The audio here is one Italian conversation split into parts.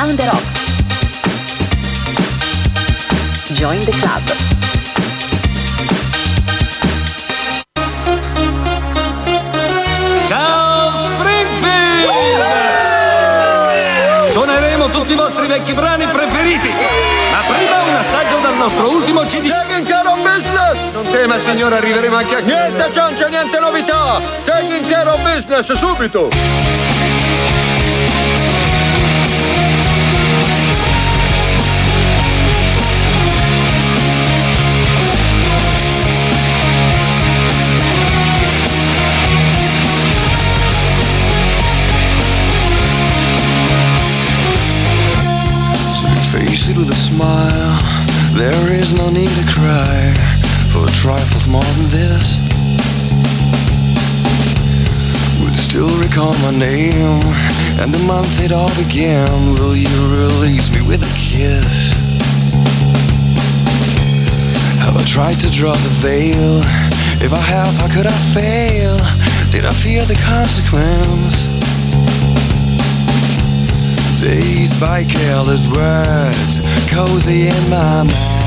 Around the Rocks. Join the club. Ciao Springfield! Suoneremo tutti i vostri vecchi brani preferiti. Ma prima un assaggio dal nostro ultimo CD. Taking care of business! Non tema signore, arriveremo anche a Niente John, c'è niente novità! Taking care of business, subito! There is no need to cry for trifles more than this. You still recall my name and the month it all began? Will you release me with a kiss? Have I tried to draw the veil? If I have, how could I fail? Did I fear the consequence? Dazed by careless words, cozy in my mind.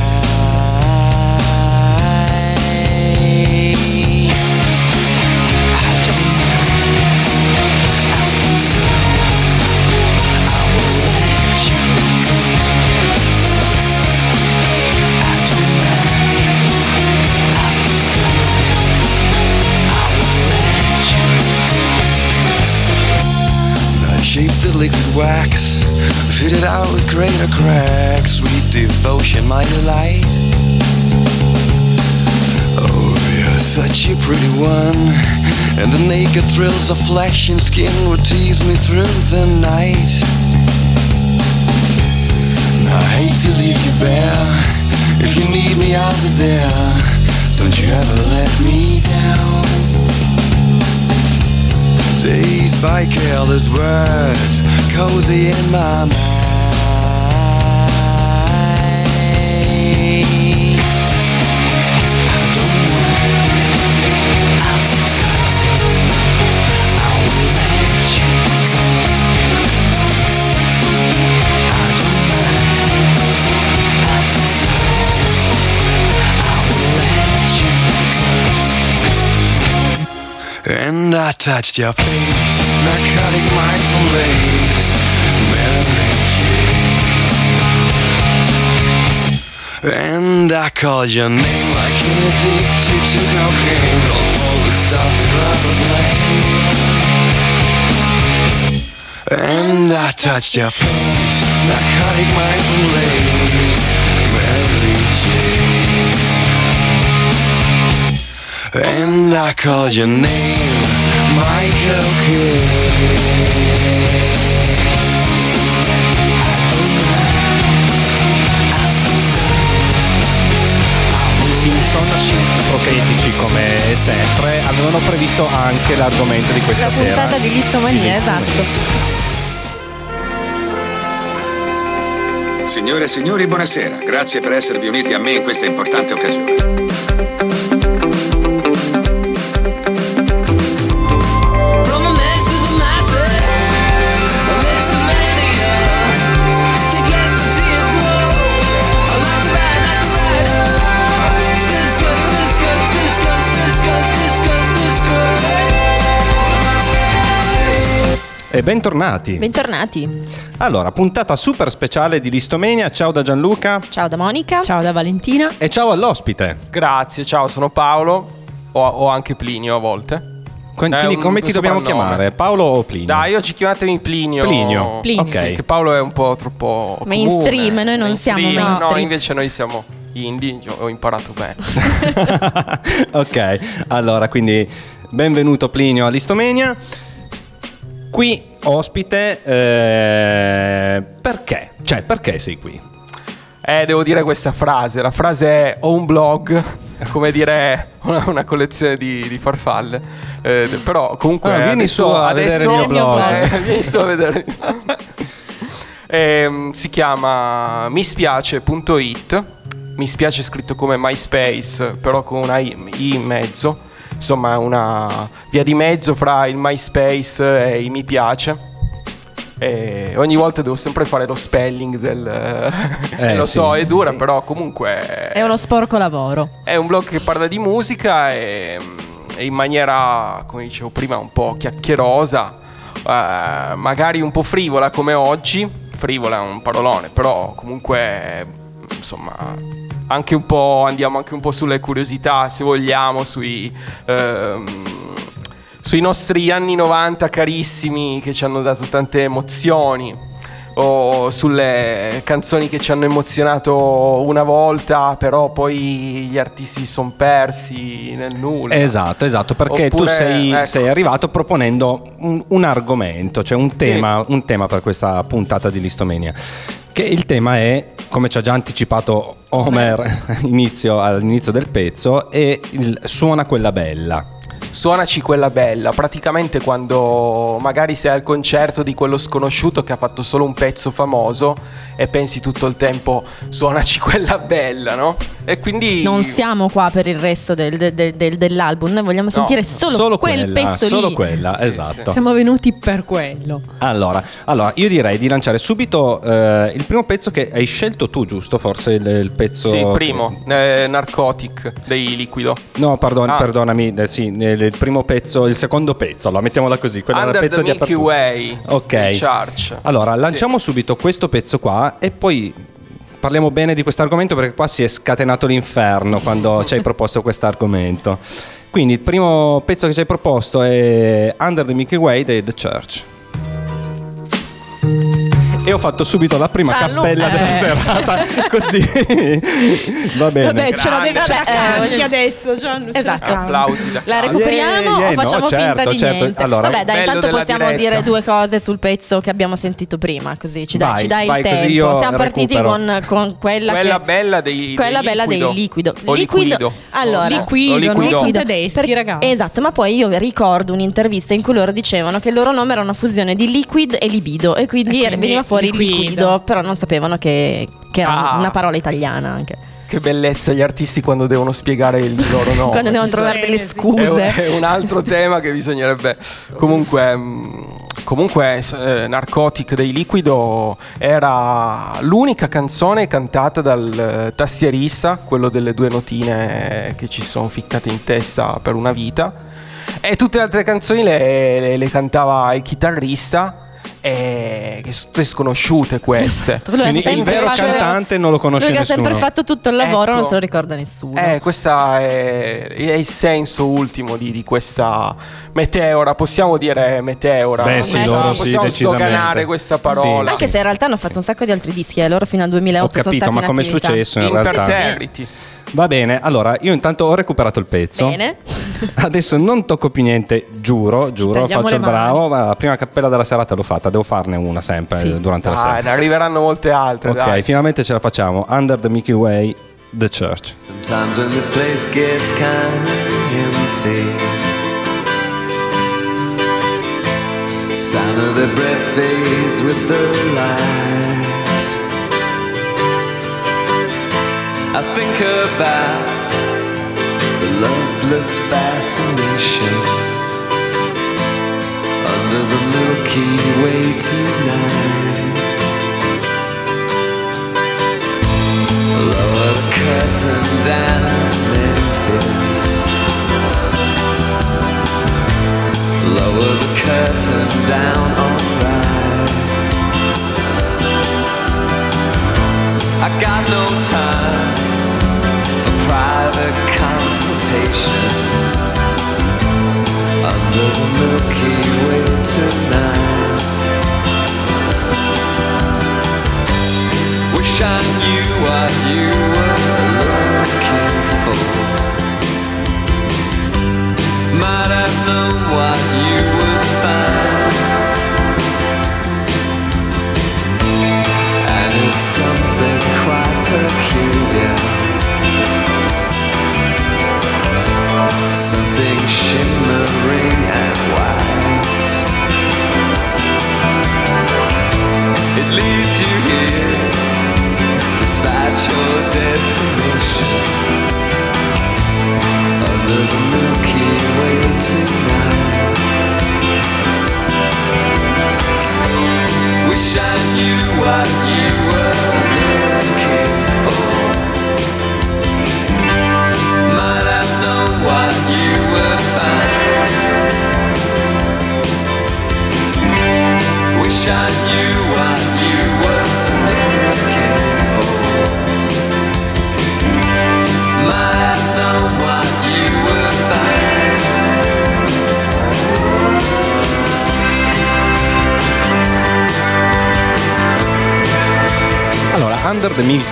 Wax, fitted out with greater cracks, sweet devotion, my delight. Oh, you're such a pretty one, and the naked thrills of flesh and skin would tease me through the night. I hate to leave you bare. If you need me, I'll be there. Don't you ever let me down. Dazed by careless words, cozy in my mind. And I touched your face, narcotic lace, Mary Jane. And I called your name like an addicted to cocaine. Don't smoke the stuff you rather blame. And I touched your face, narcotic mindful lace, Mary Jane. And I called your name, Michael Simpson, ipocritici come sempre, avevano previsto anche l'argomento di questa La sera. puntata di Lissomania, esatto. Signore e signori, buonasera. Grazie per esservi uniti a me in questa importante occasione. Bentornati. Bentornati. Allora, puntata super speciale di Listomenia. Ciao da Gianluca Ciao da Monica. Ciao da Valentina. e ciao all'ospite. Grazie, ciao, sono Paolo. O, o anche Plinio a volte. Quindi un- come ti dobbiamo chiamare? Paolo o Plinio? Dai, oggi chiamatemi Plinio. Plinio. Plinio. Ok. Sì, che Paolo è un po' troppo Mainstream, comune. noi non siamo No, mainstream. invece noi siamo indie, ho imparato bene. ok, allora quindi benvenuto Plinio all'Istomenia. Qui ospite, eh, perché? Cioè, perché sei qui? Eh, devo dire questa frase. La frase è ho un blog, come dire una, una collezione di, di farfalle. Eh, però comunque Ah, vieni adesso, su a adesso- vedere il mio blog. Eh, vieni su a vedere. Ehm, si chiama mispiace.it. Mi spiace scritto come MySpace, però con una I, I in mezzo. Insomma, una via di mezzo fra il MySpace e i mi piace. E ogni volta devo sempre fare lo spelling del... Eh, lo sì. so, è dura, però comunque... È uno sporco lavoro. È un blog che parla di musica e, e in maniera, come dicevo prima, un po' chiacchierosa, eh, magari un po' frivola come oggi. Frivola è un parolone, però comunque, insomma, anche un po', andiamo anche un po' sulle curiosità, se vogliamo, sui... ehm, sui nostri anni 90 carissimi che ci hanno dato tante emozioni o sulle canzoni che ci hanno emozionato una volta però poi gli artisti si sono persi nel nulla Esatto, esatto, perché tu Oppure, sei, ecco. sei arrivato proponendo un, un argomento, cioè un tema, un tema per questa puntata di Listomania. Che il tema è, come ci ha già anticipato Homer inizio- all'inizio del pezzo, è il suona quella bella. Suonaci quella bella, praticamente quando magari sei al concerto di quello sconosciuto che ha fatto solo un pezzo famoso e pensi tutto il tempo suonaci quella bella, no? E quindi... Non siamo qua per il resto del- del- del- del- dell'album, noi vogliamo sentire solo, quel quella, pezzo solo lì. quella, esatto. Siamo venuti per quello. Allora, allora, io direi di lanciare subito eh, il primo pezzo che hai scelto tu, giusto? Forse il, il pezzo... Sì, che- primo, eh, Narcotic dei Liquido. No, pardon- Ah. perdonami, eh, sì, il primo pezzo, il secondo pezzo, allora mettiamola così, quello era il Under pezzo the di Milky apertura. Way Ok. Church. Allora, Sì. lanciamo subito questo pezzo qua e poi parliamo bene di questo argomento perché qua si è scatenato l'inferno quando ci hai proposto questo argomento. Quindi il primo pezzo che ci hai proposto è Under the Milky Way dei The Church. E ho fatto subito la prima Ciao, Lu- cappella della eh. serata, così va bene. Vabbè, ce la eh, anche adesso, Gianlu. ce la Esatto. cava. Applausi da La recuperiamo Yeah, yeah, o no, facciamo finta certo, di certo. niente? Allora, Vabbè, dai, intanto possiamo diretta. dire due cose sul pezzo che abbiamo sentito prima, così ci dai, Vai, ci dai vai, il tempo. Siamo partiti con, con quella, Quella che- bella dei- quella dei bella liquido. dei liquido. O liquido. Allora, Liquido, O liquido. Liquido. tedeschi, ragazzi. Esatto, ma poi io ricordo un'intervista in cui loro dicevano che il loro nome era una fusione di liquid e libido e quindi, E quindi veniva fuori liquido. liquido, però non sapevano che, che era Ah. una parola italiana anche. Che bellezza gli artisti quando devono spiegare il loro nome. Quando devono trovare delle sì. è un, scuse. è un altro tema che bisognerebbe. Comunque, mh, comunque eh, Narcotic dei Liquido era l'unica canzone cantata dal eh, tastierista, quello delle due notine che ci sono ficcate in testa per una vita. E tutte le altre canzoni le, le- le cantava il chitarrista. E che sono tutte sconosciute queste. Lui ha Quindi il vero fatto- cantante non lo conosce Lui che ha nessuno. sempre fatto tutto il lavoro, Ecco. non se lo ricorda nessuno. Eh, questo è, è il senso ultimo di, di questa meteora. Possiamo dire meteora. Beh, sì, Possiamo- loro sì, possiamo decisamente. sdoganare questa parola. Sì, Anche se in realtà hanno fatto un sacco di altri dischi, eh, loro fino al 2008 Ho sono capito, stati ma in come è successo in realtà? Imperterriti. Va bene, allora io intanto ho recuperato il pezzo. Bene. Adesso non tocco più niente, giuro, giuro, tagliamo faccio il bravo, ma la prima cappella della serata l'ho fatta, devo farne una sempre Sì. durante la Dai, serata. ne arriveranno molte altre. Ok, dai. finalmente ce la facciamo. Under the Milky Way, The Church. Sometimes when this place gets kinda empty, sound of their breath fades with the light. I think about the loveless fascination under the Milky Way tonight. Lower the curtain down, Memphis. Lower the curtain down, alright. I got no time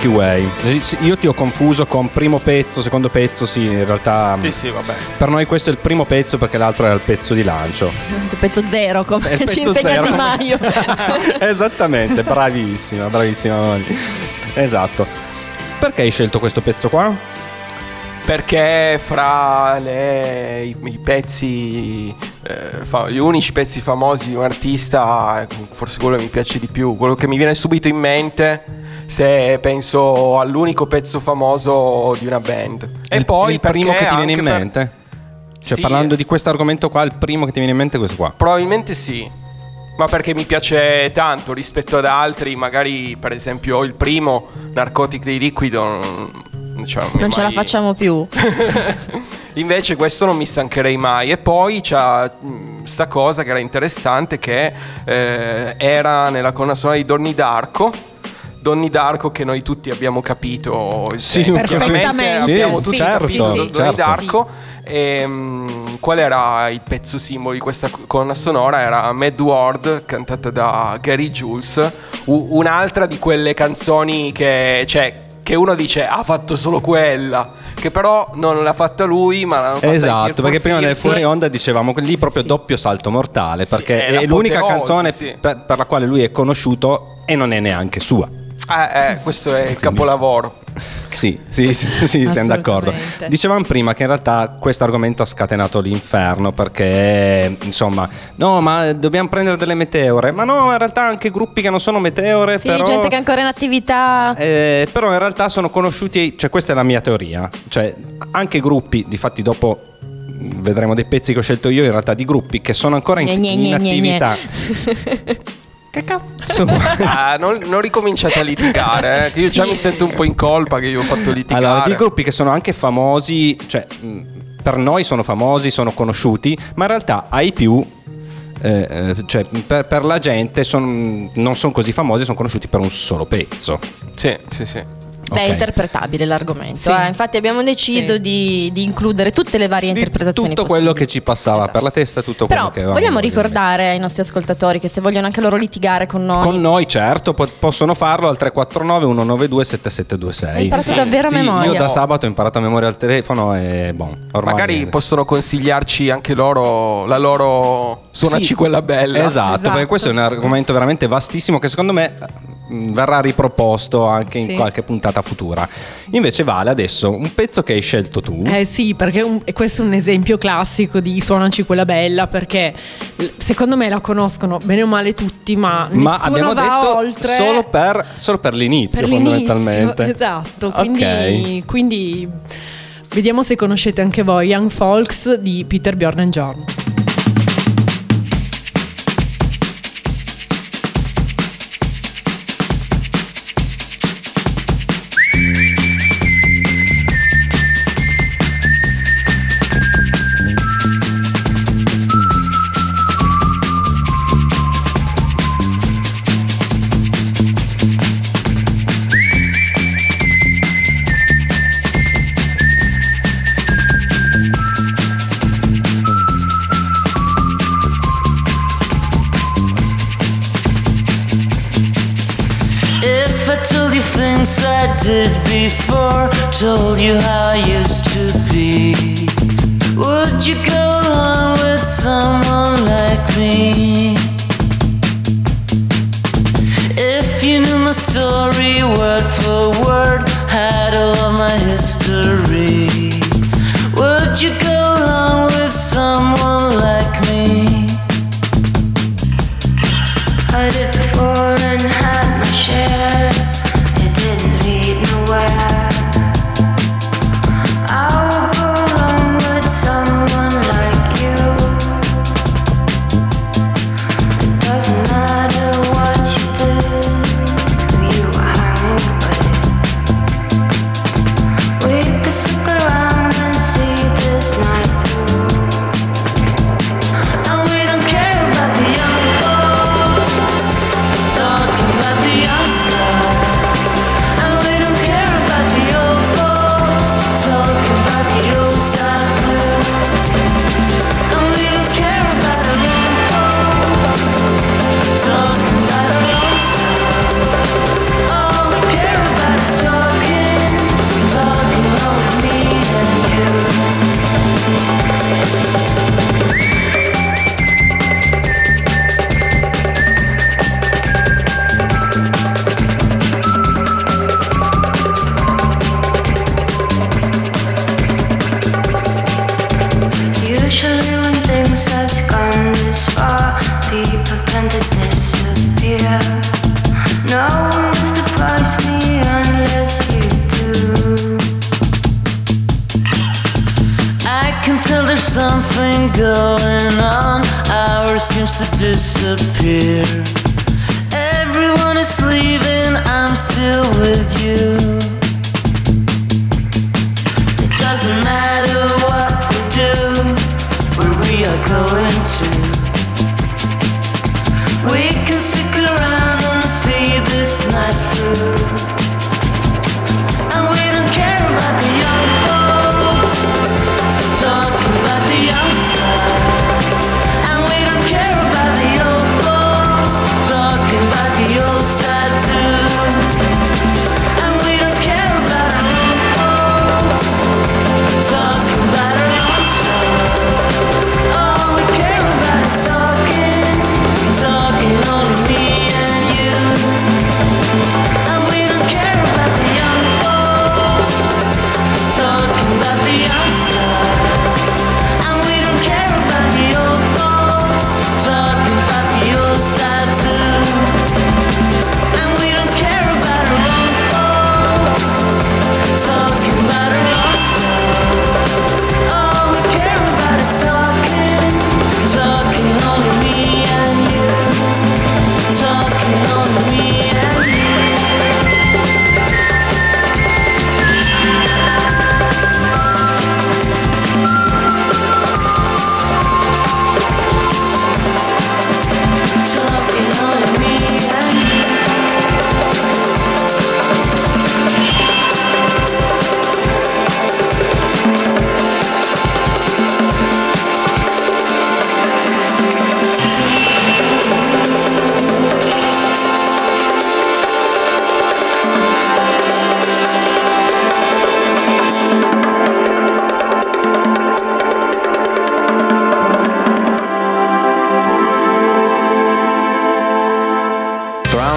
Milky Way. Io ti ho confuso con primo pezzo, secondo pezzo, sì, in realtà. Sì, sì, vabbè. Per noi questo è il primo pezzo perché l'altro era il pezzo di lancio. Il pezzo zero, come il ci impegna zero. Di Maio. Esattamente, bravissima, bravissima. Moni. Esatto. Perché hai scelto questo pezzo qua? Perché fra le- i, i pezzi, eh, fa- gli unici pezzi famosi di un artista, eh, forse quello che mi piace di più, quello che mi viene subito in mente se penso all'unico pezzo famoso di una band. E il, poi il primo che ti viene in anche per- mente? Cioè, Sì. parlando di questo argomento qua, il primo che ti viene in mente è questo qua. Probabilmente sì. Ma perché mi piace tanto rispetto ad altri, magari per esempio il primo, Narcotic dei Liquido, non, cioè, è Non ce la mai- facciamo più. Invece questo non mi stancherei mai. E poi c'ha mh, sta cosa che era interessante che eh, era nella colonna sonora di Donnie Darko. Donnie Darko che noi tutti abbiamo capito. Sì, perfettamente. Sì, abbiamo sì, tutti certo, capito sì. Donnie certo. Darko. E, mh, qual era il pezzo simbolo di questa colonna sonora? Era Mad World cantata da Gary Jules. U- un'altra di quelle canzoni che, cioè, che uno dice ha fatto solo quella. Che però non l'ha fatta lui, ma l'hanno fatta Esatto, perché prima nel fuori onda dicevamo che lì proprio doppio salto mortale, perché è è, l'unica canzone sì. per, per la quale lui è conosciuto e non è neanche sua. Eh, eh, questo è il capolavoro. Sì, sì, sì, sì, siamo d'accordo. Dicevamo prima che in realtà questo argomento ha scatenato l'inferno perché, insomma, no, ma dobbiamo prendere delle meteore. Ma no, in realtà anche gruppi che non sono meteore, Sì, però... gente che è ancora in attività. Eh, però in realtà sono conosciuti, cioè questa è la mia teoria, cioè anche gruppi, difatti dopo mh, vedremo dei pezzi che ho scelto io in realtà di gruppi che sono ancora in, Gne, gne, in gne, gne, attività. che cazzo? Ah, non, non ricominciate a litigare, eh, che io già mi sento un po' in colpa che io ho fatto litigare. Allora, di gruppi che sono anche famosi, cioè mh, per noi sono famosi, sono conosciuti, ma in realtà ai più, eh, eh, cioè per, per la gente son- non sono così famosi, sono conosciuti per un solo pezzo. Sì, sì, sì. Beh, è Ok. interpretabile l'argomento. Sì. eh. Infatti abbiamo deciso Sì. di, di includere tutte le varie Di interpretazioni tutto quello possibili. che ci passava Esatto. per la testa, tutto Però quello che avevamo vogliamo ricordare ai nostri ascoltatori che se vogliono anche loro litigare con noi, Con noi, certo, po- possono farlo al 349 192 7726. Hai imparato davvero a Sì, memoria. Io da sabato ho imparato a memoria al telefono e bon, ormai Magari possono consigliarci anche loro la loro suonaci Sì, quella bella. Esatto, Esatto. perché questo è un argomento veramente vastissimo che secondo me verrà riproposto anche in Sì. qualche puntata futura. Invece Vale adesso un pezzo che hai scelto tu. Eh sì, perché un- questo è un esempio classico di suonaci quella bella, perché secondo me la conoscono bene o male tutti, ma, ma nessuno abbiamo detto oltre solo per, solo per l'inizio per l'inizio, fondamentalmente. Esatto, Ok. quindi, quindi vediamo se conoscete anche voi Young Folks di Peter Bjorn and John. Told you how I used to be, would you go along with someone like me? If you knew my story word for word, had all of my history, would you go we are going to. We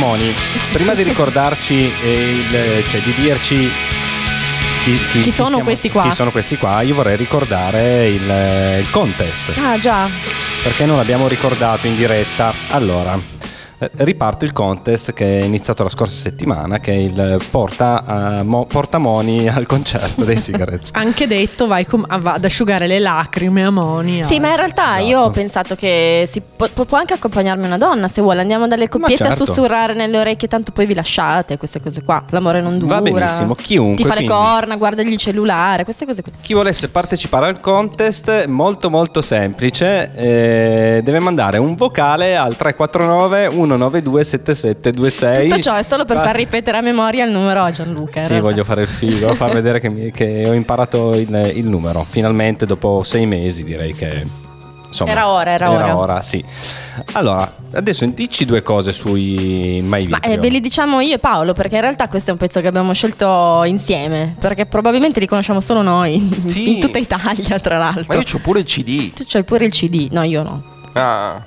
Moni, prima di ricordarci, eh, il- cioè di dirci chi, Chi sono questi qua? chi sono questi qua, io vorrei ricordare il, il contest. Ah, già. Perché non l'abbiamo ricordato in diretta? Allora, riparte il contest che è iniziato la scorsa settimana, che è il porta, eh, mo- portamoni al concerto dei Cigarettes. Anche detto, vai com- ah, ad asciugare le lacrime a Monia. Sì, ma in realtà Esatto. io ho pensato che si può, anche accompagnarmi una donna se vuole. Andiamo dalle coppiette certo. a sussurrare nelle orecchie, tanto poi vi lasciate, queste cose qua. L'amore non dura. Va benissimo, chiunque, Ti fa le quindi- corna, guarda il cellulare, queste cose qui. Chi volesse partecipare al contest, molto molto semplice, eh, deve mandare un vocale al 349 3192 7726. Tutto ciò è solo per far ripetere a memoria il numero a Gianluca. Sì, voglio fare il figo, far vedere che, mi- che ho imparato il, il numero. Finalmente, dopo sei mesi, direi che. Insomma, Era ora, era ora. sì. Allora, adesso dici due cose sui My Video. Ma eh, ve li diciamo io e Paolo perché in realtà questo è un pezzo che abbiamo scelto insieme perché probabilmente li conosciamo solo noi Sì. in tutta Italia tra l'altro. Ma io c'ho pure il CD. Tu c'hai pure il CD, no io no. Ah,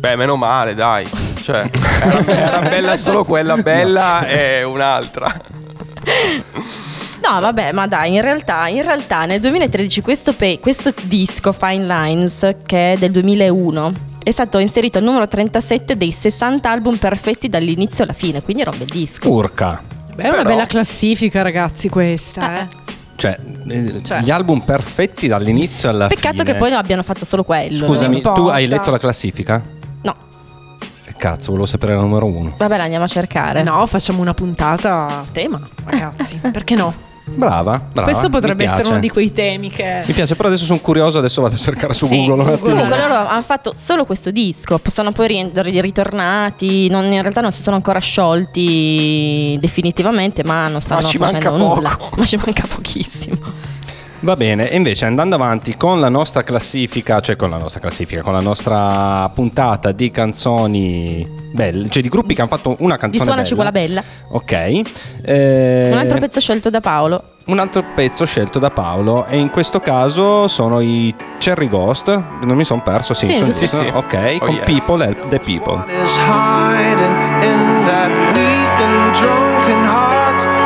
beh, meno male, dai. Cioè, era, era bella solo quella bella e un'altra. No, vabbè, ma dai, in realtà, in realtà nel 2013 questo, pe- questo disco Fine Lines, che è del 2001, è stato inserito al numero 37 dei 60 album perfetti dall'inizio alla fine, quindi era un bel disco. Urca. Beh, è una Però- bella classifica, ragazzi, questa. eh. Cioè, eh, Cioè. gli album perfetti dall'inizio alla Peccato fine. che poi non abbiano fatto solo quello. Scusami, tu hai letto la classifica? Cazzo, volevo sapere la numero uno. vabbè, la andiamo a cercare. No, facciamo una puntata a tema, ragazzi. Perché no? Brava, brava. Questo potrebbe essere uno di quei temi che. Mi piace, però adesso sono curioso, adesso vado a cercare su Sì, Google un attimo. Comunque loro hanno fatto solo questo disco, sono poi ri- ri- ritornati, non- in realtà non si sono ancora sciolti definitivamente, ma non stanno ci facendo nulla. poco. Ma ci manca pochissimo. Va bene, e invece andando avanti con la nostra classifica, cioè con la nostra classifica, con la nostra puntata di canzoni belle, cioè di gruppi che hanno fatto una Di canzone suonaci bella. quella bella. Ok. Eh, Un altro pezzo scelto da Paolo. un altro pezzo scelto da Paolo e in questo caso sono i Cherry Ghost, non mi sono perso, sì, Sì, sono-. Sì, sì. ok, Oh, con yes. People Help the People. is hiding in that weak and drunken heart.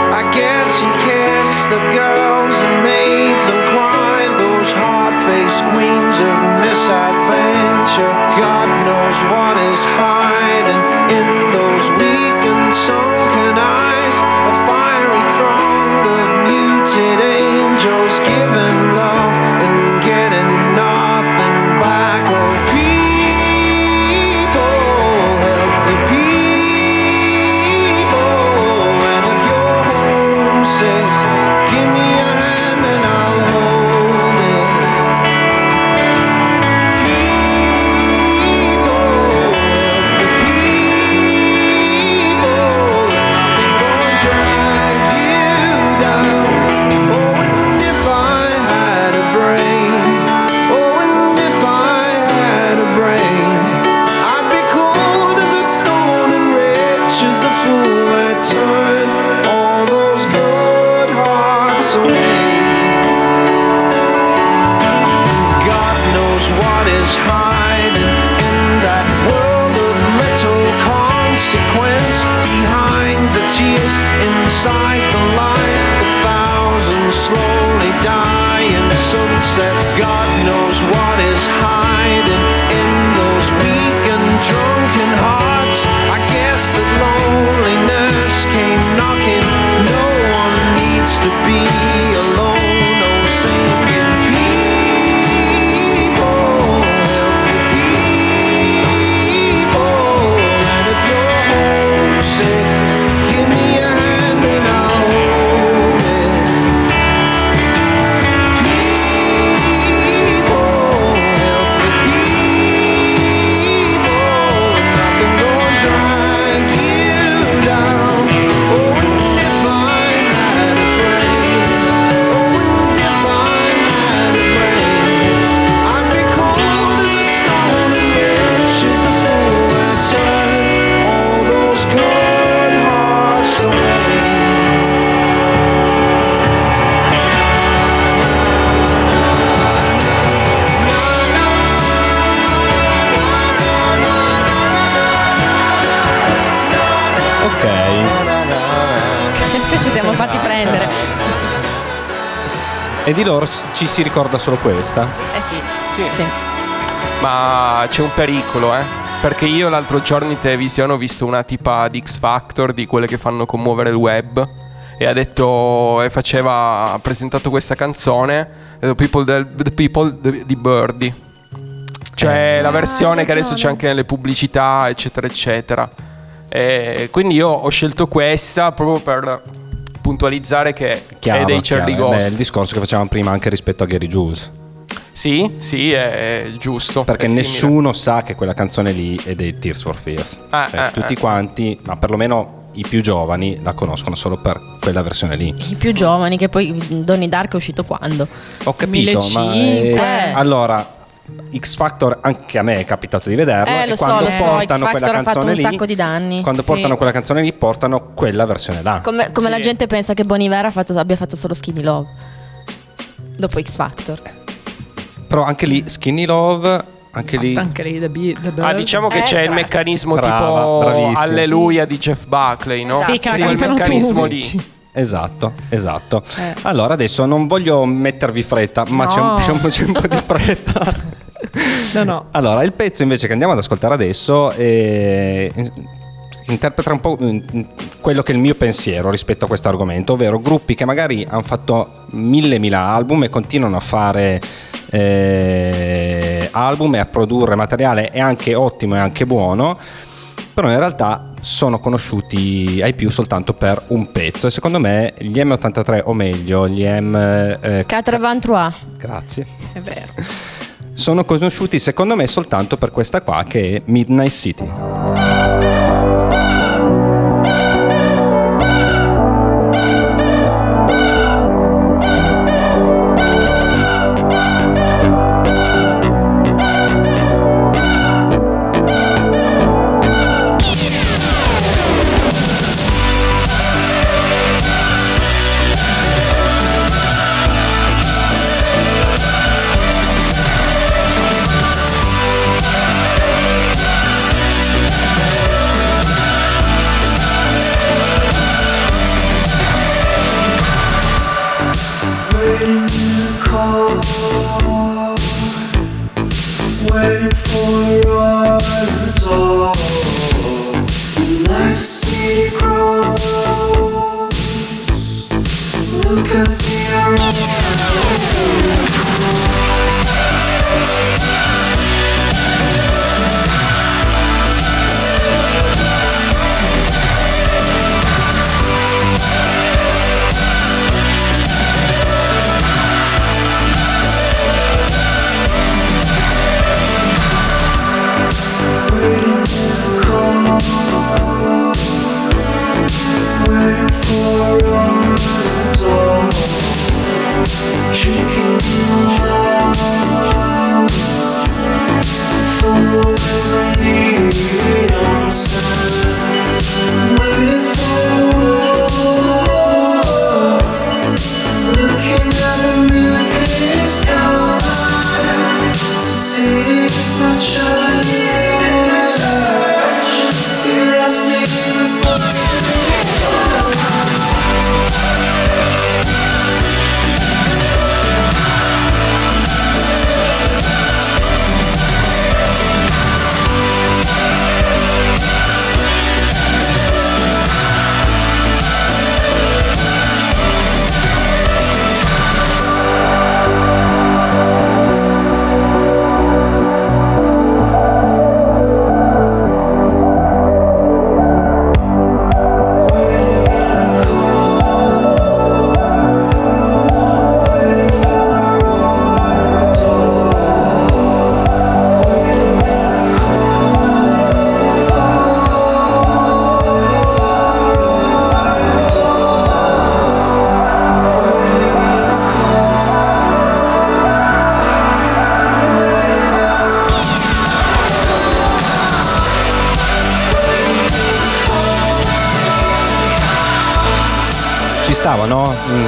E di loro ci si ricorda solo questa. Eh sì. Sì. sì. Ma c'è un pericolo, eh. Perché io l'altro giorno in televisione ho visto una tipa di X Factor, di quelle che fanno commuovere il web. E ha detto, e faceva, ha presentato questa canzone, detto People, del- the people the- di Birdie. Cioè Eh. la versione hai che adesso c'è anche nelle pubblicità, eccetera, eccetera. E quindi io ho scelto questa proprio per puntualizzare che Chiaro, è dei chiaro. Charlie Eh, beh, Ghost. il discorso che facevamo prima anche rispetto a Gary Jules. Sì, sì, è giusto. Perché è nessuno sa che quella canzone lì è dei Tears for Fears. Ah, Cioè, eh, tutti eh. quanti, ma perlomeno i più giovani, la conoscono solo per quella versione lì. I più giovani, che poi Donnie Dark è uscito quando? Ho capito, ma 1500. eh, Eh. allora X Factor anche a me è capitato di vederlo Eh, e lo so, quando lo so, portano X quella canzone un lì sacco di danni. quando Sì. portano quella canzone lì portano quella versione là. Come, come Sì. la gente pensa che Bon Iver ha fatto- abbia fatto solo Skinny Love. Dopo X Factor. Però anche lì Skinny Love anche lì Anche lei The, Be- The Ah, diciamo che Eh, c'è il tra- meccanismo Brava, tipo bravissimo. Alleluia di Jeff Buckley, no? Sì, che la quel meccanismo tutti. lì. Esatto, esatto. Eh. Allora adesso non voglio mettervi fretta, ma c'è, un, No. c'è un- c'è un po' di fretta. No, no. Allora, il pezzo invece che andiamo ad ascoltare adesso è- interpreta un po' mm, quello che è il mio pensiero rispetto a questo argomento, ovvero gruppi che magari hanno fatto mille mila album e continuano a fare eh, album e a produrre materiale è anche ottimo e anche buono, però in realtà sono conosciuti ai più soltanto per un pezzo e secondo me gli M83 o meglio gli M... eh, 423. grazie È vero. sono conosciuti secondo me soltanto per questa qua che è Midnight City.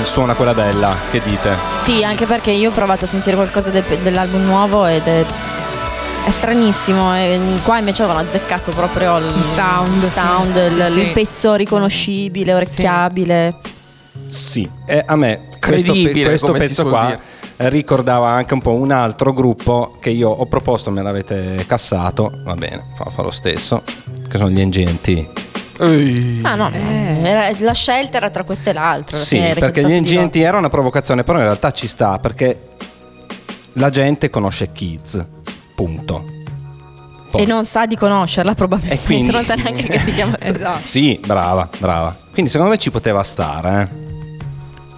Suona quella bella, che dite? Sì, anche perché io ho provato a sentire qualcosa del- dell'album nuovo ed è, è stranissimo. E qua invece avevano azzeccato proprio il, sound, sì. sound, il, Sì, sì. il pezzo riconoscibile, orecchiabile. Sì, e a me questo, pe- questo pezzo qua dire. eh, ricordava anche un po' un altro gruppo che io ho proposto, me l'avete cassato, va bene, fa, fa lo stesso, che sono gli NGNT. Ah no, era- la scelta era tra questo e l'altro. Sì, perché gli NGNT era una provocazione, però in realtà ci sta perché la gente conosce Kids, punto. loro. E non sa di conoscerla probabilmente, E quindi- non sa neanche che si chiama Esatto. Sì, brava, brava. Quindi secondo me ci poteva stare. eh.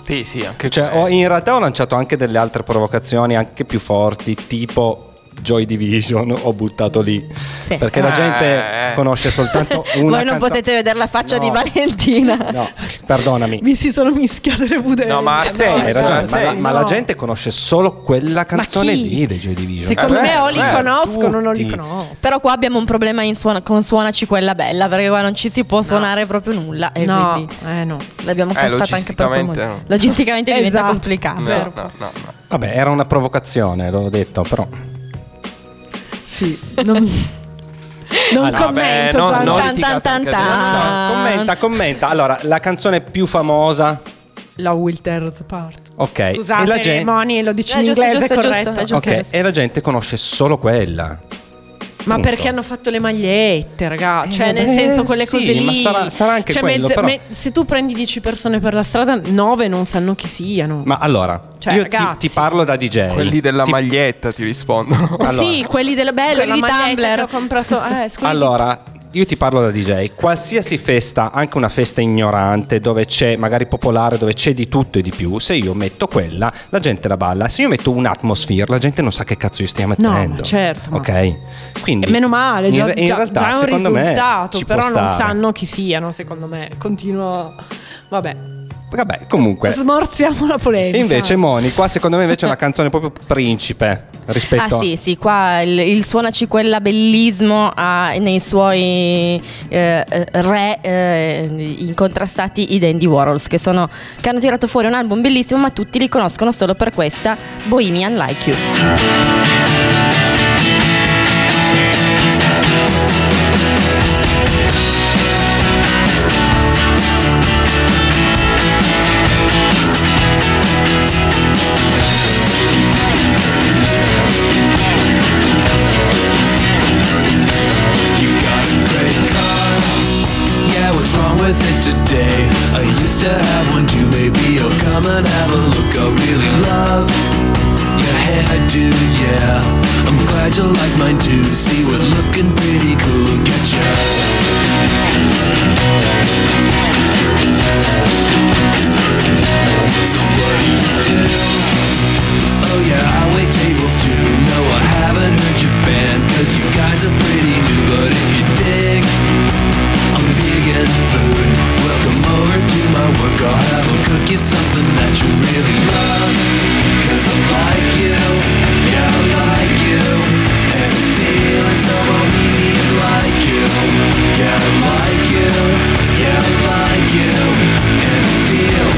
Sì, sì, anche Cioè, ho- in realtà ho lanciato anche delle altre provocazioni anche più forti, tipo Joy Division, ho buttato lì. Sì. Perché la gente Eh. conosce soltanto una Voi non canzo- potete vedere la faccia No. di Valentina. No, perdonami. Mi si sono mischiate le budelle. No, ma ha senso, Hai ragione, ha ma, la, senso. ma la gente conosce solo quella canzone chi? lì dei Joy Division. Secondo Eh, me o li eh, conoscono o non li tutti. conoscono. Però qua abbiamo un problema in suona- con Suonaci quella bella, perché qua non ci si può suonare proprio nulla. E No, quindi eh no. l'abbiamo Eh, cassata anche per quel logisticamente motivo. no. Logisticamente diventa Esatto. complicato. No, no, no, no. Vabbè, era una provocazione, l'ho detto, però. Sì, non, non no, commento. vabbè, no, Tan, tan, tan. Commenta, commenta. Allora, la canzone più famosa. La Will Tears Apart. Ok. Scusate, e la gente, Moni, lo dici Eh, in giusto, inglese, giusto, corretto. giusto, giusto. ok, e la gente conosce solo quella. Ma perché hanno fatto le magliette, raga? Eh, Cioè, nel vabbè, senso, quelle sì, cose lì. ma sarà- sarà anche Cioè, quello, però- se tu prendi 10 persone per la strada, 9 non sanno chi siano. Ma allora, Cioè, io ti, ragazzi. ti parlo da DJ. Quelli della Ti- maglietta ti rispondono. allora. Sì, quelli della bella, Quelli la di maglietta Tumblr. che ho comprato. Eh, Allora, io ti parlo da DJ. Qualsiasi festa, anche una festa ignorante, dove c'è, magari popolare, dove c'è di tutto e di più, se io metto quella, la gente la balla. Se io metto un atmosphere, la gente non sa che cazzo io stia No, mettendo. ma certo, Ok? Quindi. E meno male, già, in, in già- realtà, già è un me, risultato, può però non sanno chi siano, secondo me. Continuo. Vabbè, Vabbè, comunque. smorziamo la polemica. Invece Moni, qua secondo me invece è una canzone proprio principe rispetto Ah sì, sì, qua il, il Suonaci quella bellismo ha nei suoi eh, eh, re eh, incontrastati i Dandy Warhols che, sono, che hanno tirato fuori un album bellissimo ma tutti li conoscono solo per questa Bohemian Like You. You it today? I used to have one too. Maybe you'll come and have a look. I really love your hairdo. Yeah, I'm glad you like mine too. See, we're looking pretty cool. Look at ya. So what do you do? Oh yeah, I wait tables too. No, I haven't heard your band, cause you guys are pretty new. But if you dig, I'm vegan food. Welcome over to my work. I'll have them cook you something that you really love. Cause I like you, yeah, I like you. And I'm feeling so bohemian like you. Yeah, I like you, yeah, I like you. And I feel,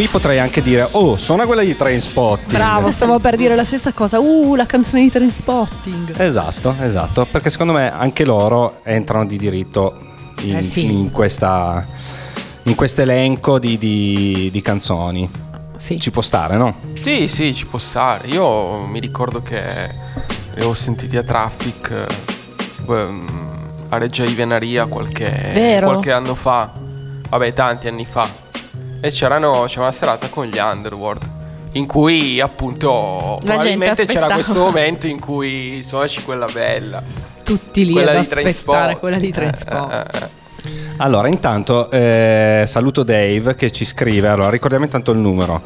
Qui potrei anche dire, oh, suona quella di Trainspotting. Bravo, stavo per dire la stessa cosa. Uh, la canzone di Trainspotting. Esatto, esatto, perché secondo me anche loro entrano di diritto in, Eh sì. in questa in questo elenco di, di- di canzoni. Ci può stare, no? Sì, sì, ci può stare. Io mi ricordo che li ho sentiti a Traffic ehm, a Reggio di Venaria qualche, qualche anno fa. Vabbè, tanti anni fa. E c'erano, c'era una serata con gli Underworld. In cui appunto La probabilmente c'era questo momento in cui suonaci quella bella. Tutti lì quella ad di aspettare quella di Eh, Trainspot. eh, eh, eh. Allora, intanto eh, saluto Dave che ci scrive. Allora, ricordiamo intanto il numero.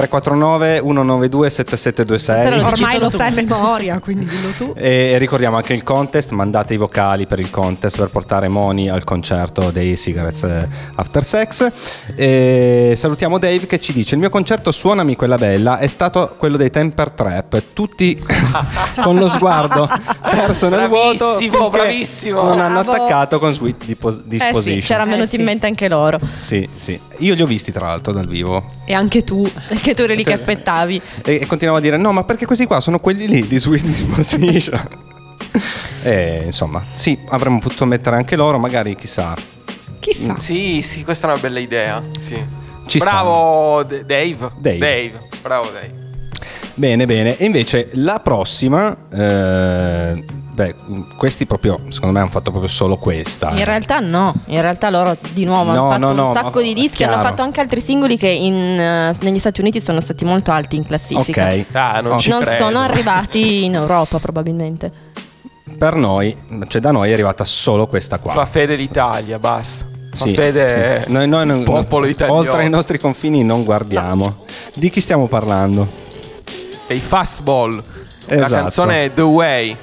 349 192 7726 Ormai lo sai a memoria, quindi dillo tu. E ricordiamo anche il contest, mandate i vocali per il contest per portare Moni al concerto dei Cigarettes eh, After Sex. E salutiamo Dave che ci dice: Il mio concerto Suonami quella bella è stato quello dei Temper Trap, tutti con lo sguardo perso nel vuoto. Bravissimo. Non hanno Bravo. attaccato con Sweet Disposition. Eh sì, c'erano venuti in mente anche loro. Sì, sì. Io li ho visti tra l'altro dal vivo. E anche tu. Che tu eri lì che aspettavi. E, e continuavo a dire: No, ma perché questi qua sono quelli lì di Sweet Disposition. e insomma, sì, avremmo potuto mettere anche loro, magari chissà. Chissà. Sì, sì, questa è una bella idea. Sì. Ci Bravo D- Dave. Dave. Bravo Dave. Bene, bene. E invece la prossima, eh, beh, questi proprio, secondo me hanno fatto proprio solo questa. In realtà no, in realtà loro di nuovo No, hanno fatto no, no, un sacco di dischi, chiaro. hanno fatto anche altri singoli che in, eh, negli Stati Uniti sono stati molto alti in classifica. Ok. Ah, non ci Non credo. sono arrivati in Europa probabilmente. Per noi, cioè da noi è arrivata solo questa qua. Fa fede l'Italia, basta. Fa Sì, fede sì. Noi, noi non- popolo italiano. oltre ai nostri confini non guardiamo. Di chi stiamo parlando? dei fastball. La Esatto. canzone è The Way.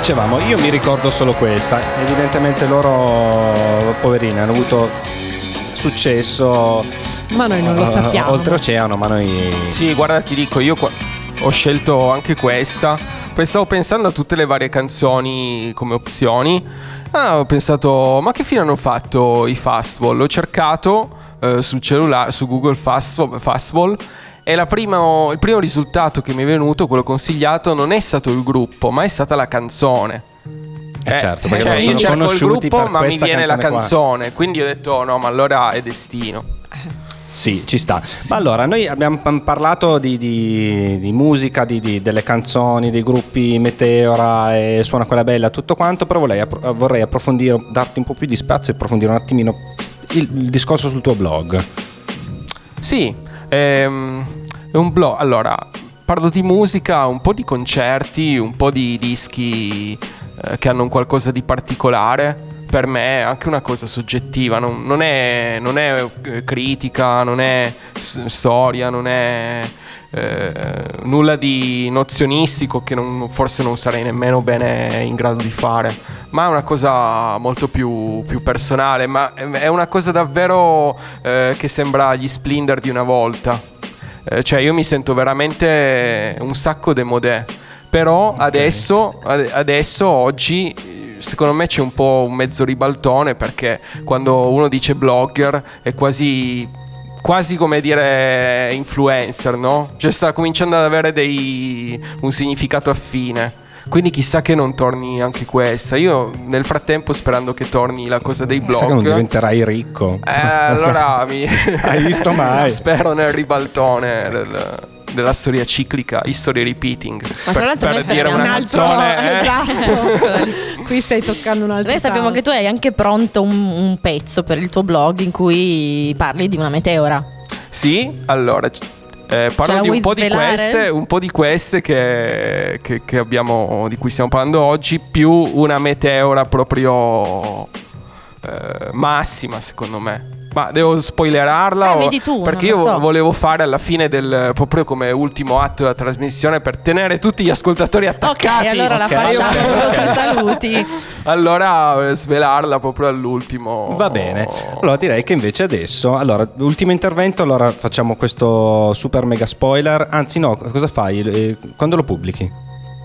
Dicevamo, io mi ricordo solo questa. Evidentemente loro, poverini, hanno avuto successo. Ma noi non lo eh, sappiamo. Oltreoceano, ma noi. Sì, guarda, ti dico, io qua- ho scelto anche questa. Poi stavo pensando a tutte le varie canzoni come opzioni. Ah, ho pensato, ma che fine hanno fatto i fastball? Ho cercato eh, sul cellulare, su Google Fastball, fastball prima- il primo risultato che mi è venuto, quello consigliato, non è stato il gruppo, ma è stata la canzone. Eh, certo, perché cioè, loro io cerco il gruppo, ma mi viene la canzone qua. Quindi ho detto, "Oh, no, ma allora è destino. Sì, ci sta. Ma allora, noi abbiamo parlato di, di- di musica, di- delle canzoni, dei gruppi Meteora e Suona quella bella, tutto quanto, però vorrei, vorrei approfondire, darti un po' più di spazio e approfondire un attimino il, il discorso sul tuo blog. Sì, ehm, è un blog. Allora, parlo di musica, un po' di concerti, un po' di dischi eh, che hanno un qualcosa di particolare. Per me è anche una cosa soggettiva, non, non è, non è, eh, critica, non è s- storia, non è eh, nulla di nozionistico che non- forse non sarei nemmeno bene in grado di fare, ma è una cosa molto più, più personale, ma è una cosa davvero eh, che sembra gli Splinter di una volta. Eh, cioè io mi sento veramente un sacco demodè. Però adesso, ade- adesso, oggi, secondo me c'è un po' un mezzo ribaltone perché quando uno dice blogger è quasi, quasi come dire influencer, no? Cioè sta cominciando ad avere dei, un significato affine. Quindi chissà che non torni anche questa. Io nel frattempo sperando che torni la cosa dei blog. Sai che non diventerai ricco. Eh, allora mi... Hai visto mai? Spero nel ribaltone del- della storia ciclica, history repeating. Ma tra l'altro noi dire sappiamo- una Un altro, canzone. eh. esatto. Qui stai toccando un altro Noi sappiamo tasto. che tu hai anche pronto un, un pezzo per il tuo blog in cui parli di una meteora. Sì, allora eh, parlo la di un po' di queste, un po' di queste che, che- che abbiamo, di cui stiamo parlando oggi, più una meteora proprio eh, massima, secondo me. Ma devo spoilerarla? Eh, o- vedi tu, perché io lo so. volevo fare alla fine del proprio come ultimo atto della trasmissione per tenere tutti gli ascoltatori Ok, attaccati. allora la ok. facciamo sui saluti. Allora eh, svelarla proprio all'ultimo. Va bene, allora direi che invece adesso, allora, ultimo intervento, allora facciamo questo super mega spoiler, anzi no, cosa fai? Eh, Quando lo pubblichi?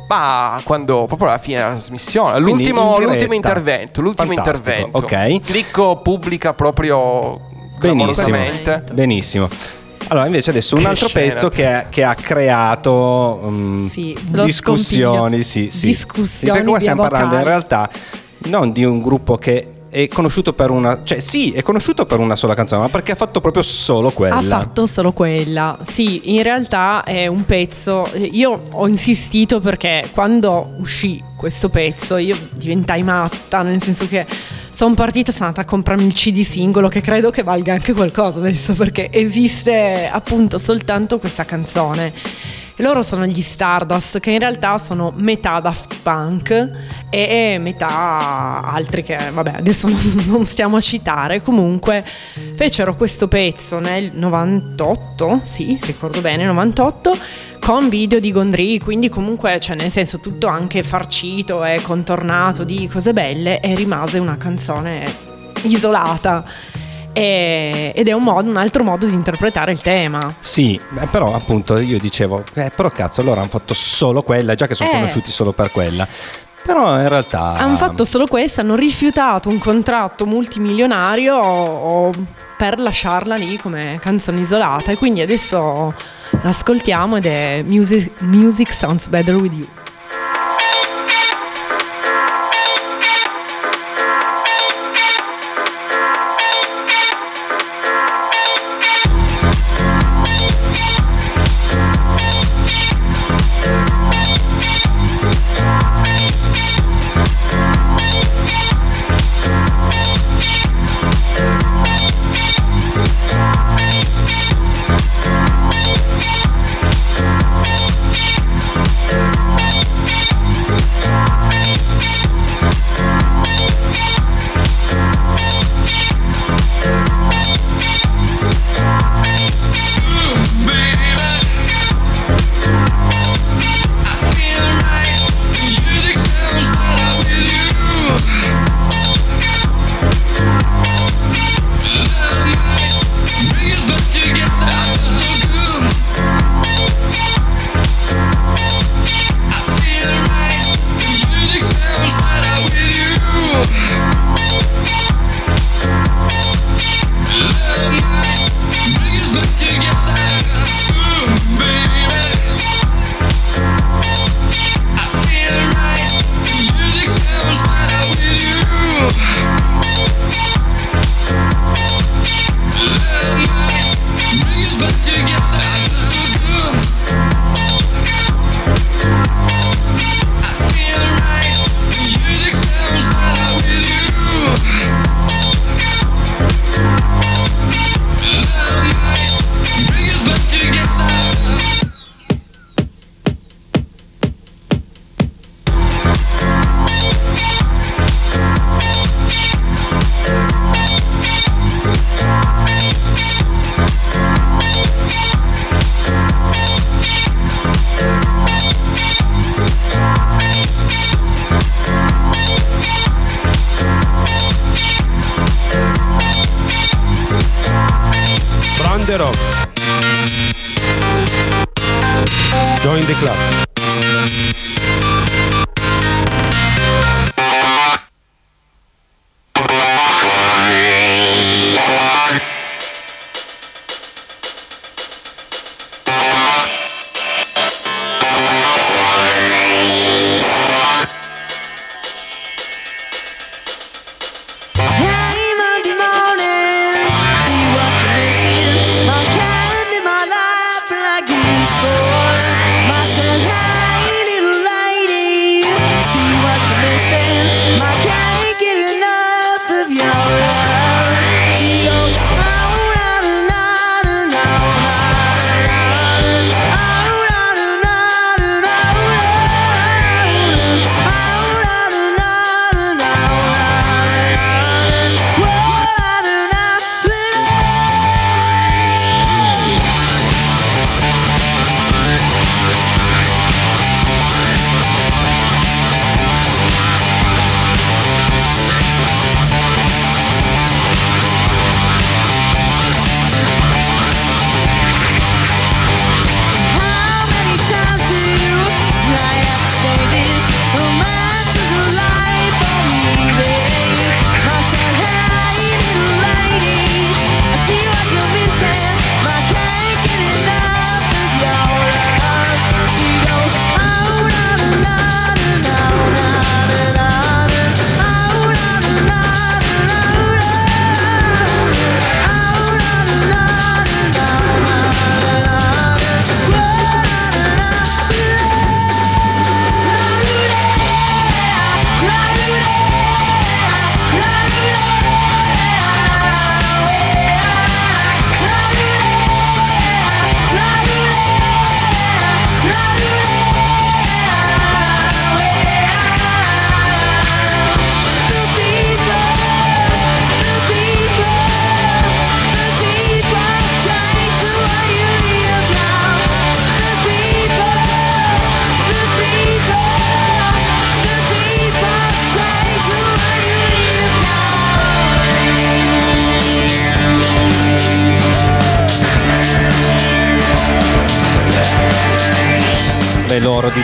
Ma quando proprio alla fine della trasmissione, l'ultimo, in l'ultimo intervento, l'ultimo Fantastico, intervento. ok. Clicco pubblica proprio Benissimo, benissimo. Allora invece adesso un Che altro scena. pezzo che, che ha creato mm, Sì, lo discussioni, sì, sì. Discussioni Perché qua stiamo parlando in realtà non di un gruppo che è conosciuto per una, cioè sì, è conosciuto per una sola canzone, ma perché ha fatto proprio solo quella. Ha fatto solo quella. Sì, in realtà è un pezzo. Io ho insistito perché quando uscì questo pezzo io diventai matta, nel senso che sono partita, sono andata a comprarmi il CD singolo che credo che valga anche qualcosa adesso perché esiste appunto soltanto questa canzone. E loro sono gli Stardust, che in realtà sono metà Daft Punk e metà altri che, vabbè, adesso non, stiamo a citare. Comunque fecero questo pezzo nel 98, sì, ricordo bene, 98, con video di Gondry, quindi comunque, cioè nel senso tutto anche farcito e contornato di cose belle e rimase una canzone isolata. E- ed è un, modo, un altro modo di interpretare il tema. Sì, beh, però appunto io dicevo, eh, però cazzo, loro hanno fatto solo quella, già che sono Eh. conosciuti solo per quella. Però in realtà... Hanno fatto solo questo, hanno rifiutato un contratto multimilionario o- o per lasciarla lì come canzone isolata e quindi adesso l'ascoltiamo ed è Music, Music Sounds Better With You.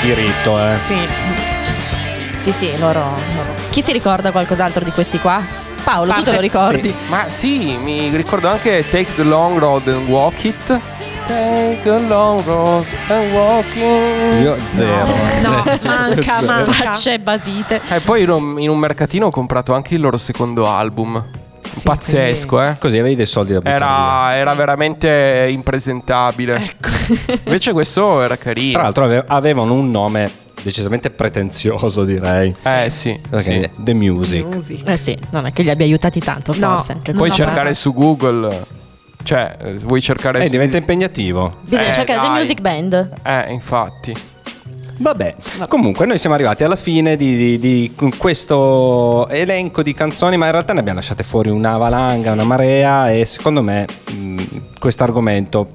Diritto, eh. Sì. Sì, sì, loro, loro. Chi si ricorda qualcos'altro di questi qua? Paolo, tu te lo ricordi? Sì. Ma sì, mi ricordo anche Take the Long Road and Walk It. Take the long road and walk it. Io zero. No, Zero. manca, Zero. manca. Facce basite. E poi in un, in un mercatino ho comprato anche il loro secondo album. Pazzesco, eh. Così avevi dei soldi da buttare Era, era veramente impresentabile. Invece questo era carino. Tra l'altro ave- avevano un nome decisamente pretenzioso, direi. Eh sì, Perché The Music. Eh sì, non è che li abbia aiutati tanto, No. forse. anche Puoi cercare su Google. Cioè, eh, vuoi cercare Eh, su. diventa impegnativo. Bisogna Eh, cercare The dai. Music Band. Eh, infatti. Vabbè, comunque noi siamo arrivati alla fine di, di- di questo elenco di canzoni, ma in realtà ne abbiamo lasciate fuori una valanga, una marea e secondo me questo argomento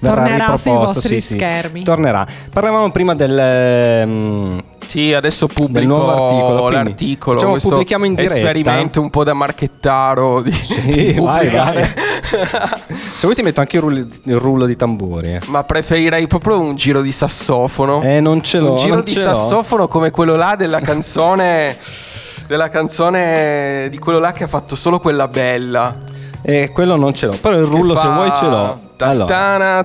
verrà Tornerà sui riproposto. vostri sì, sì, schermi. tornerà. Parlavamo prima del... ehm, Sì, adesso pubblico articolo, l'articolo. facciamo- questo pubblichiamo in diretta. Esperimento un po' da marchettaro. Di, Sì, di vai, pubblicare. Se vuoi ti metto anche il rullo, il rullo di tamburi. eh. Ma preferirei proprio un giro di sassofono. Eh, non ce l'ho. un giro di l'ho. sassofono come quello là della canzone. della canzone di quello là che ha fatto solo quella bella. Eh, quello non ce l'ho, però il rullo Che se fa vuoi ce l'ho. Allora. tana,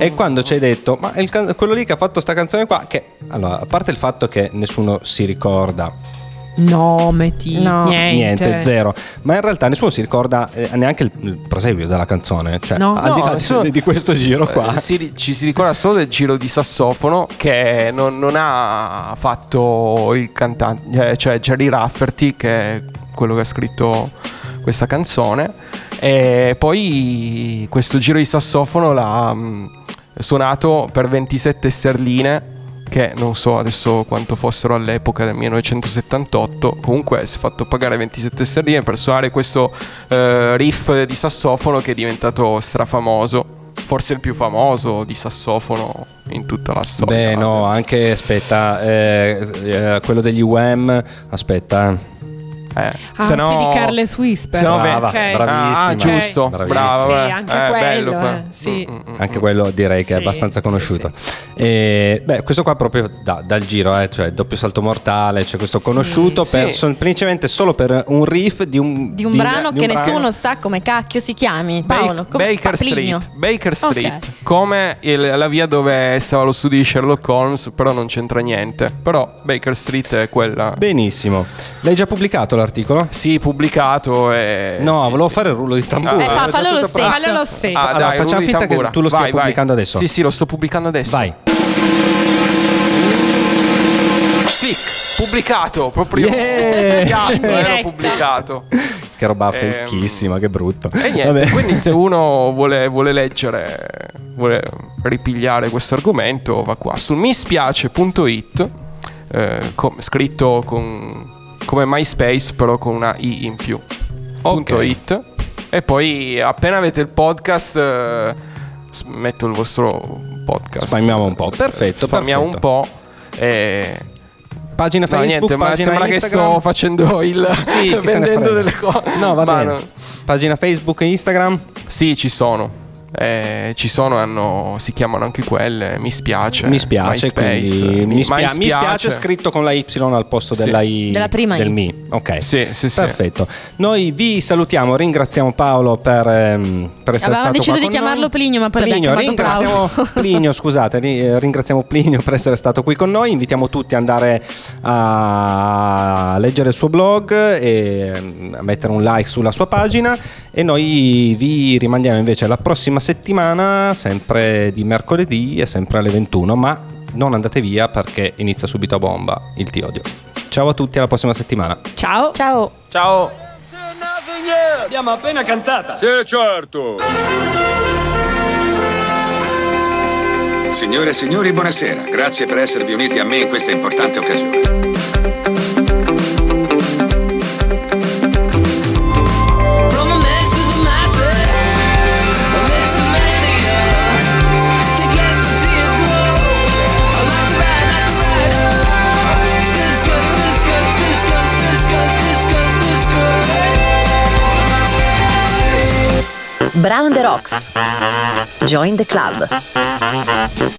E quando ci hai detto, ma il can- quello lì che ha fatto sta canzone qua, che allora, a parte il fatto che nessuno si ricorda No, metti No. niente. niente, zero, ma in realtà nessuno si ricorda eh, neanche il, il proseguio della canzone, cioè No. al di là nessuno- di, di questo giro qua. Eh, si- ci si ricorda solo del giro di sassofono che non, non ha fatto il cantante, eh, cioè Jerry Rafferty, che è quello che ha scritto questa canzone. E poi questo giro di sassofono l'ha mh, suonato per 27 sterline. Che non so adesso quanto fossero all'epoca del 1978. Comunque si è fatto pagare 27 sterline per suonare questo eh, riff di sassofono che è diventato strafamoso. Forse il più famoso di sassofono in tutta la storia. Beh, no, anche aspetta, eh, eh, quello degli UM, aspetta. Eh, Ah, se no- sì, di Carles Whisper. se no- Brava, Ok. bravissima. Ah, giusto, Bravissima. brava. Sì, eh. anche Eh, quello, bello qua. eh, sì. Mm, mm, mm. Anche quello direi che è abbastanza sì, conosciuto. E, beh, questo qua proprio da- dal giro, eh, cioè doppio salto mortale, cioè questo conosciuto Sì. per, semplicemente solo per un riff di un, Di un brano di che un brano. nessuno sa come cacchio si chiami. Ba- Paolo, come Baker Plinio. Street, Baker Street, Ok. come il- la via dove stava lo studio di Sherlock Holmes, però non c'entra niente. Però Baker Street è quella. Benissimo. L'hai già pubblicato l'articolo? Sì, pubblicato e No, sì, volevo sì. fare il rullo di tamburo. Eh, fa- Era fallo lo stesso. Fallo lo stesso. Ah, Allora, dai, facciamo finta che tu lo stia Vai, vai. pubblicando adesso. Sì, sì, lo sto pubblicando adesso. Vai. Clic, pubblicato, proprio Yeah! studiato, ero Diretta. pubblicato. Che roba Ehm, fakissima, che brutto. E niente, Vabbè. quindi se uno vuole, vuole leggere, vuole ripigliare questo argomento, va qua su mispiace.it, eh, com- scritto con- come MySpace, però con una i in più. punto .it. E poi appena avete il podcast, eh, metto il vostro podcast. Spammiamo un po'. Perfetto, Spammiamo un po'. E... Pagina No, Facebook, niente, ma sembra che Instagram. sto facendo il Sì, vendendo delle cose. No, va bene. no. Pagina Facebook e Instagram? Sì, ci sono. Eh, ci sono, hanno, si chiamano anche quelle. Mi spiace. mi spiace, MySpace. quindi mi, spia- My mi spiace scritto con la Y al posto Sì. della I Della prima del I. mi. Ok. Sì, sì, sì. Perfetto. Noi vi salutiamo, ringraziamo Paolo per, ehm, per essere Avevamo stato deciso di chiamarlo noi. Plinio, ma poi Plinio, l'abbiamo ringraziamo. Plinio, scusate, ri- ringraziamo Plinio per essere stato qui con noi. Invitiamo tutti ad andare a leggere il suo blog e ehm, a mettere un like sulla sua pagina e noi vi rimandiamo invece la prossima settimana, sempre di mercoledì e sempre alle 21, ma non andate via perché inizia subito a bomba il Ti Odio. Ciao a tutti, alla prossima settimana. Ciao. Ciao. Ciao. L'abbiamo appena cantata. Sì, certo. Signore e signori, buonasera. Grazie per esservi uniti a me in questa importante occasione. Brown the Rocks. Join the club.